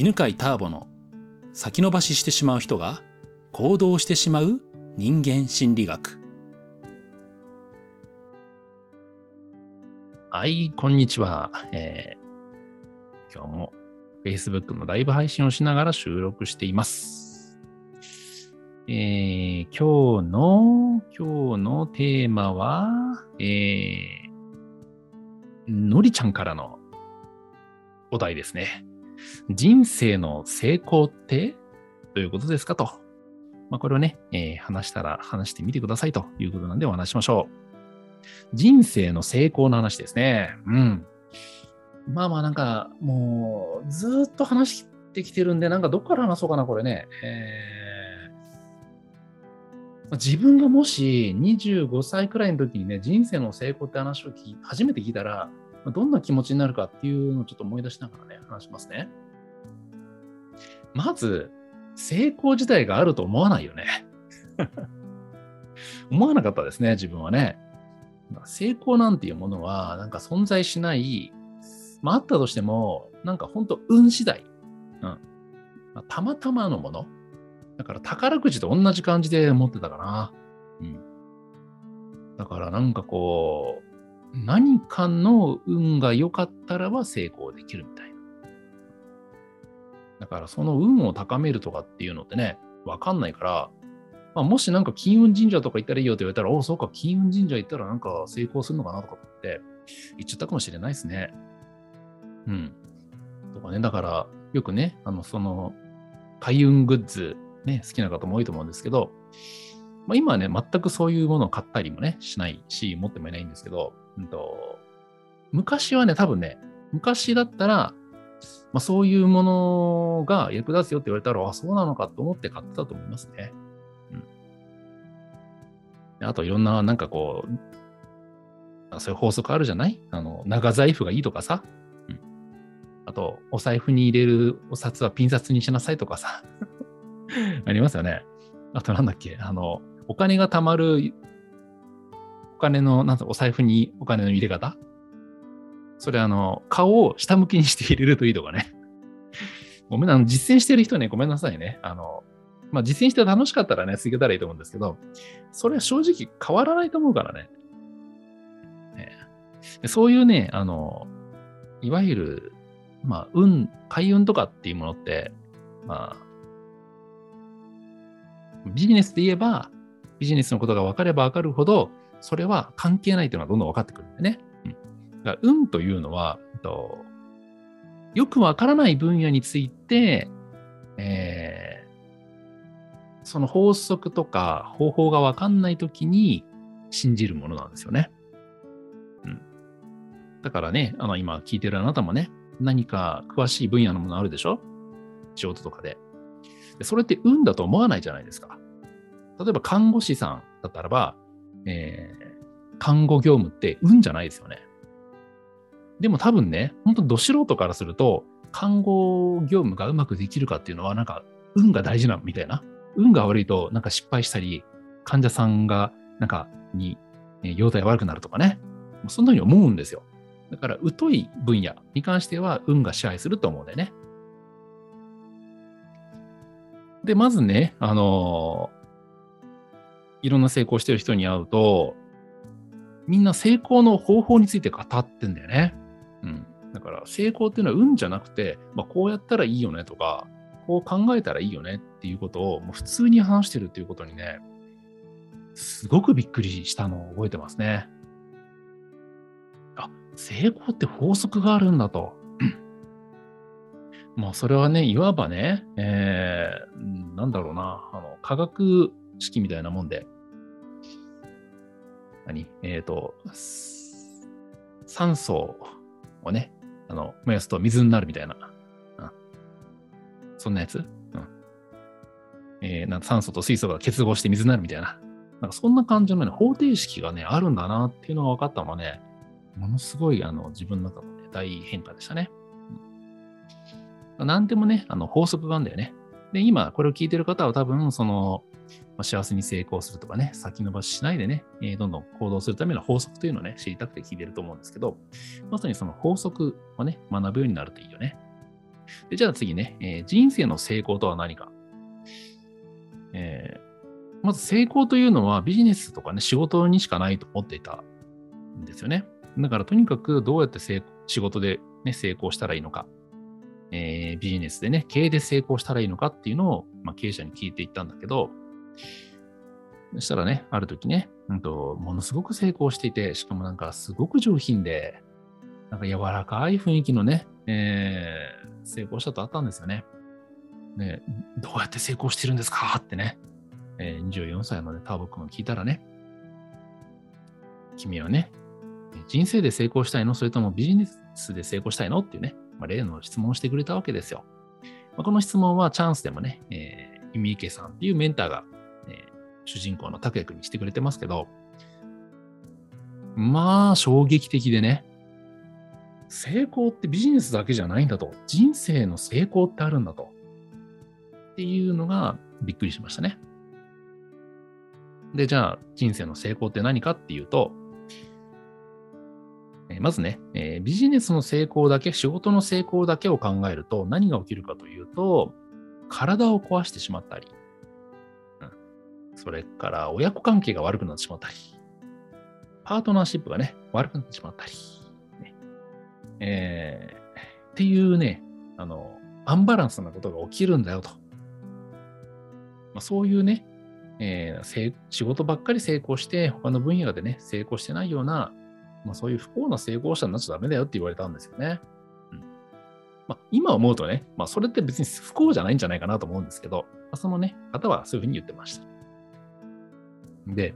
犬飼ターボの先延ばししてしまう人が行動してしまう人間心理学。はい、こんにちは。えー今日も Facebook のライブ配信をしながら収録しています。えー今日の、今日のテーマは、えーのりちゃんからのお題ですね。人生の成功ってどういうことですかと。まあ、これをね、えー話したら話してみてくださいということなんでお話しましょう。人生の成功の話ですね。うん。まあまあなんか、もう、ずっと話してきてるんで、なんかどっから話そうかな、これね。えー自分がもし25歳くらいの時にね、人生の成功って話を聞初めて聞いたら、どんな気持ちになるかっていうのをちょっと思い出しながらね、話しますね。まず、成功自体があると思わないよね。思わなかったですね、自分はね。成功なんていうものは、なんか存在しない、まあ、あったとしても、なんか本当運次第。うん。まあたまたまのもの。だから宝くじと同じ感じで持ってたかな。うん。だからなんかこう、何かの運が良かったらば成功できるみたいな。だからその運を高めるとかっていうのってね、わかんないから、まあ、もしなんか金運神社とか行ったらいいよって言われたら、おお、そうか、金運神社行ったらなんか成功するのかなとかって言っちゃったかもしれないですね。うん。とかね、だから、よくね、あの、その、開運グッズ、ね、好きな方も多いと思うんですけど、まあ、今はね、全くそういうものを買ったりもね、しないし、持ってもいないんですけど、うんと、昔はね、多分ね、昔だったら、まあ、そういうものが役立つよって言われたら、あ、そうなのかと思って買ってたと思いますね。であといろんな、なんかこう、そういう法則あるじゃない？あの、長財布がいいとかさ。うん。あと、お財布に入れるお札はピン札にしなさいとかさ。ありますよね。あとなんだっけ？あの、お金が貯まる、お金の、なんお財布にお金の入れ方？それあの、顔を下向きにして入れるといいとかね。ごめんな、あの実践してる人ね、ごめんなさいね。あの、まあ、実践して楽しかったらね、続けたらいいと思うんですけど、それは正直変わらないと思うからね。ねそういうね、あの、いわゆる、まあ、運、開運とかっていうものって、まあ、ビジネスで言えば、ビジネスのことが分かれば分かるほど、それは関係ないというのはどんどん分かってくるんでね。うん、だから運というのは、とよく分からない分野について、えーその法則とか方法が分かんないときに信じるものなんですよね。うん。だからね、あの今聞いてるあなたもね、何か詳しい分野のものあるでしょ？仕事とかで。それって運だと思わないじゃないですか。例えば看護師さんだったらば、えー看護業務って運じゃないですよね。でも多分ね、本当ど素人からすると、看護業務がうまくできるかっていうのは、なんか運が大事なみたいな。運が悪いとなんか失敗したり、患者さんがなんかに、えー容態悪くなるとかね。そんなふうに思うんですよ。だから疎い分野に関しては運が支配すると思うんだよね。で、まずね、あのーいろんな成功してる人に会うと、みんな成功の方法について語ってんだよね。うん。だから成功っていうのは運じゃなくて、まあ、こうやったらいいよねとか、こう考えたらいいよねっていうことをもう普通に話してるっていうことにね、すごくびっくりしたのを覚えてますね。あ、成功って法則があるんだと。まあそれはね、いわばね、えーなんだろうな、あの科学式みたいなもんで、何？えっ、と、酸素をね、あの、燃やすと水になるみたいな。うんそんなやつ？うん。えーなんか酸素と水素が結合して水になるみたいな。なんかそんな感じのね、方程式がね、あるんだなっていうのが分かったのはね、ものすごいあの自分の中の、ね、大変化でしたね。うん、なんでもね、あの法則があるんだよね。で、今これを聞いてる方は多分、その、まあ幸せに成功するとかね、先延ばししないでね、えーどんどん行動するための法則というのをね、知りたくて聞いてると思うんですけど、まさにその法則をね、学ぶようになるといいよね。でじゃあ次ね、えー人生の成功とは何か。えーまず成功というのはビジネスとかね、仕事にしかないと思っていたんですよね。だからとにかくどうやって仕事で、ね、成功したらいいのか、えービジネスでね、経営で成功したらいいのかっていうのを、まあ、経営者に聞いていったんだけど、そしたらね、ある時ね、うんと、ものすごく成功していて、しかもなんかすごく上品で、なんか柔らかい雰囲気のね、えー成功したとあったんですよね。ね、どうやって成功してるんですかってね、えー24歳のね、ターボ君が聞いたらね、君はね、人生で成功したいの？それともビジネスで成功したいの？っていうね、まあ、例の質問をしてくれたわけですよ。まあ、この質問はチャンスでもね、えー、イミイケさんっていうメンターが、主人公の拓也君にしてくれてますけど、まあ、衝撃的でね、成功ってビジネスだけじゃないんだと。人生の成功ってあるんだと。っていうのがびっくりしましたね。で、じゃあ、人生の成功って何かっていうと、まずね、えビジネスの成功だけ、仕事の成功だけを考えると何が起きるかというと、体を壊してしまったり、それから親子関係が悪くなってしまったり、パートナーシップがね、悪くなってしまったり、ねえーっていうね、あの、アンバランスなことが起きるんだよと。まあ、そういうね、えー仕事ばっかり成功して、他の分野でね、成功してないような、まあ、そういう不幸な成功者になっちゃダメだよって言われたんですよね。うんまあ、今思うとね、まあ、それって別に不幸じゃないんじゃないかなと思うんですけど、まあ、そのね、方はそういうふうに言ってました。で、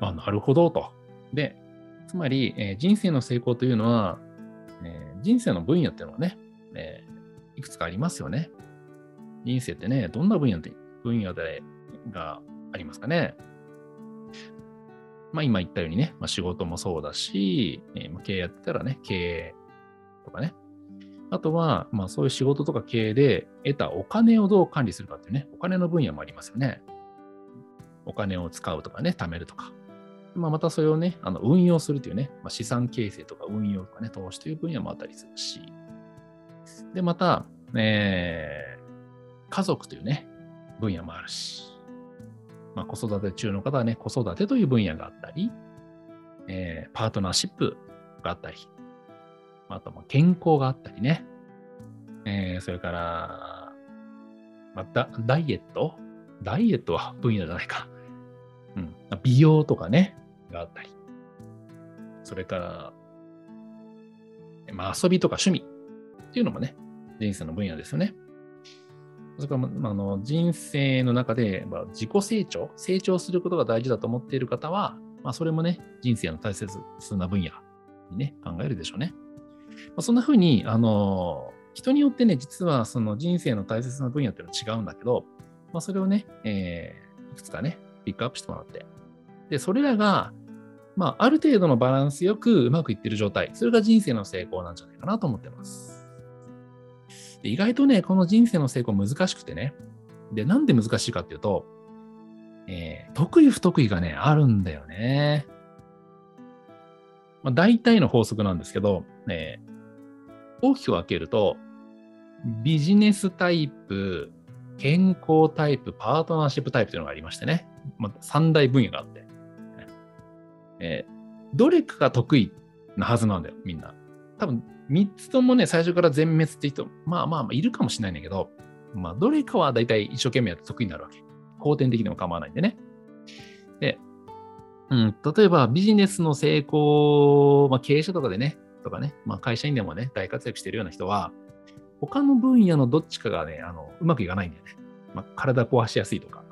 まあ、なるほどと。で、つまり、えー人生の成功というのは、えー人生の分野っていうのはね、えーいくつかありますよね。人生ってね、どんな分野で分野でがありますかね。まあ今言ったようにね、まあ、仕事もそうだし、えま経営やってたらね、経営とかね。あとは、まあそういう仕事とか経営で得たお金をどう管理するかっていうね、お金の分野もありますよね。お金を使うとかね、貯めるとか。まあ、またそれをね、あの運用するというね、まあ、資産形成とか運用とかね、投資という分野もあったりするし。で、また、えー家族というね、分野もあるし。まあ、子育て中の方はね、子育てという分野があったり、えーパートナーシップがあったり、あとま健康があったりね、えーそれから、まあ、ダダイエット？ダイエットは分野じゃないか。うん、美容とかね、があったり、それから、まあ、遊びとか趣味っていうのもね、人生の分野ですよね。それから、まあ、の人生の中で、まあ、自己成長、成長することが大事だと思っている方は、まあ、それもね、人生の大切な分野にね、考えるでしょうね。まあ、そんな風に、あの、人によってね、実はその人生の大切な分野っていうのは違うんだけど、まあ、それをね、えーいくつかね、ピックアップしてもらって。で、それらが、まあ、ある程度のバランスよくうまくいってる状態、それが人生の成功なんじゃないかなと思ってます。で意外とね、この人生の成功難しくてね。で、なんで難しいかっていうと、えー得意不得意がね、あるんだよね。まあ、大体の法則なんですけど、えー大きく分けると、ビジネスタイプ、健康タイプ、パートナーシップタイプというのがありましてね。まあ、三大分野があって。えーどれかが得意なはずなんだよ、みんな。多分、三つともね、最初から全滅って人、まあまあまあ、いるかもしれないんだけど、まあ、どれかは大体一生懸命やって得意になるわけ。後天的でも構わないんでね。で、うん、例えばビジネスの成功、まあ、経営者とかでね、とかね、まあ、会社員でもね、大活躍してるような人は、他の分野のどっちかがね、あのうまくいかないんだよね。まあ、体壊しやすいとか、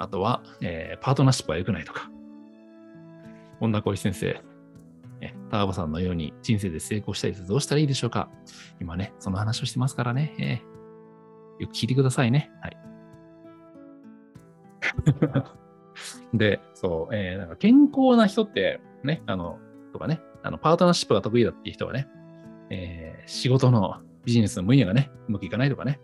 あとは、えーパートナーシップは良くないとか。女恋先生、えターボさんのように人生で成功したいです。どうしたらいいでしょうか今ね、その話をしてますからね。えーよく聞いてくださいね。はい。で、そう、えーなんか健康な人って、ね、あの、とかね、あの、パートナーシップが得意だっていう人はね、えー仕事のビジネスの分野がね、うまくいかないとかね、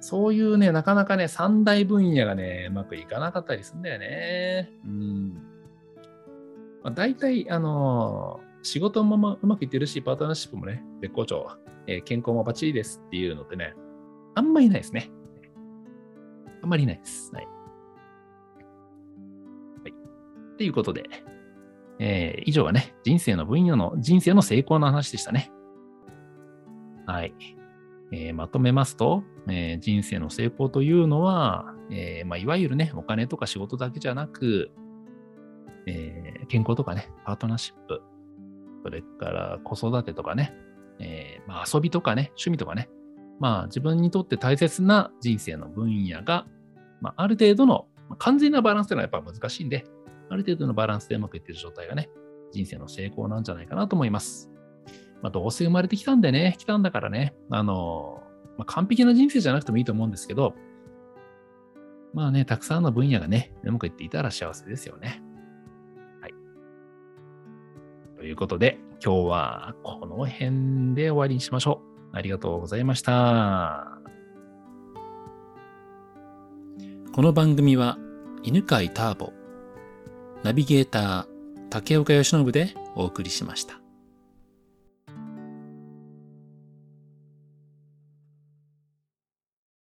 そういうね、なかなかね、三大分野がね、うまくいかなかったりするんだよね。うん。まあ、大体、あのー仕事もまうまくいってるし、パートナーシップもね、絶好調、えー健康もバッチリですっていうのってね、あんまりないですね。あんまりないです。はい。はい。ということで、えー以上はね、人生の分野の、人生の成功の話でしたね。はい。えーまとめますと、えー人生の成功というのは、えーまあ、いわゆるね、お金とか仕事だけじゃなく、え健康とかね、パートナーシップ、それから子育てとかね、えまあ、遊びとかね、趣味とかね、まあ自分にとって大切な人生の分野が、まあ、ある程度の、まあ完全なバランスというのはやっぱ難しいんで、ある程度のバランスでうまくいってる状態がね、人生の成功なんじゃないかなと思います。まあ、どうせ生まれてきたんでね、来たんだからね、あの、まあ、完璧な人生じゃなくてもいいと思うんですけど、まあね、たくさんの分野がね、うまくいっていたら幸せですよね。はい。ということで、今日はこの辺で終わりにしましょう。ありがとうございました。この番組は犬飼ターボ、ナビゲーター竹岡由伸でお送りしました。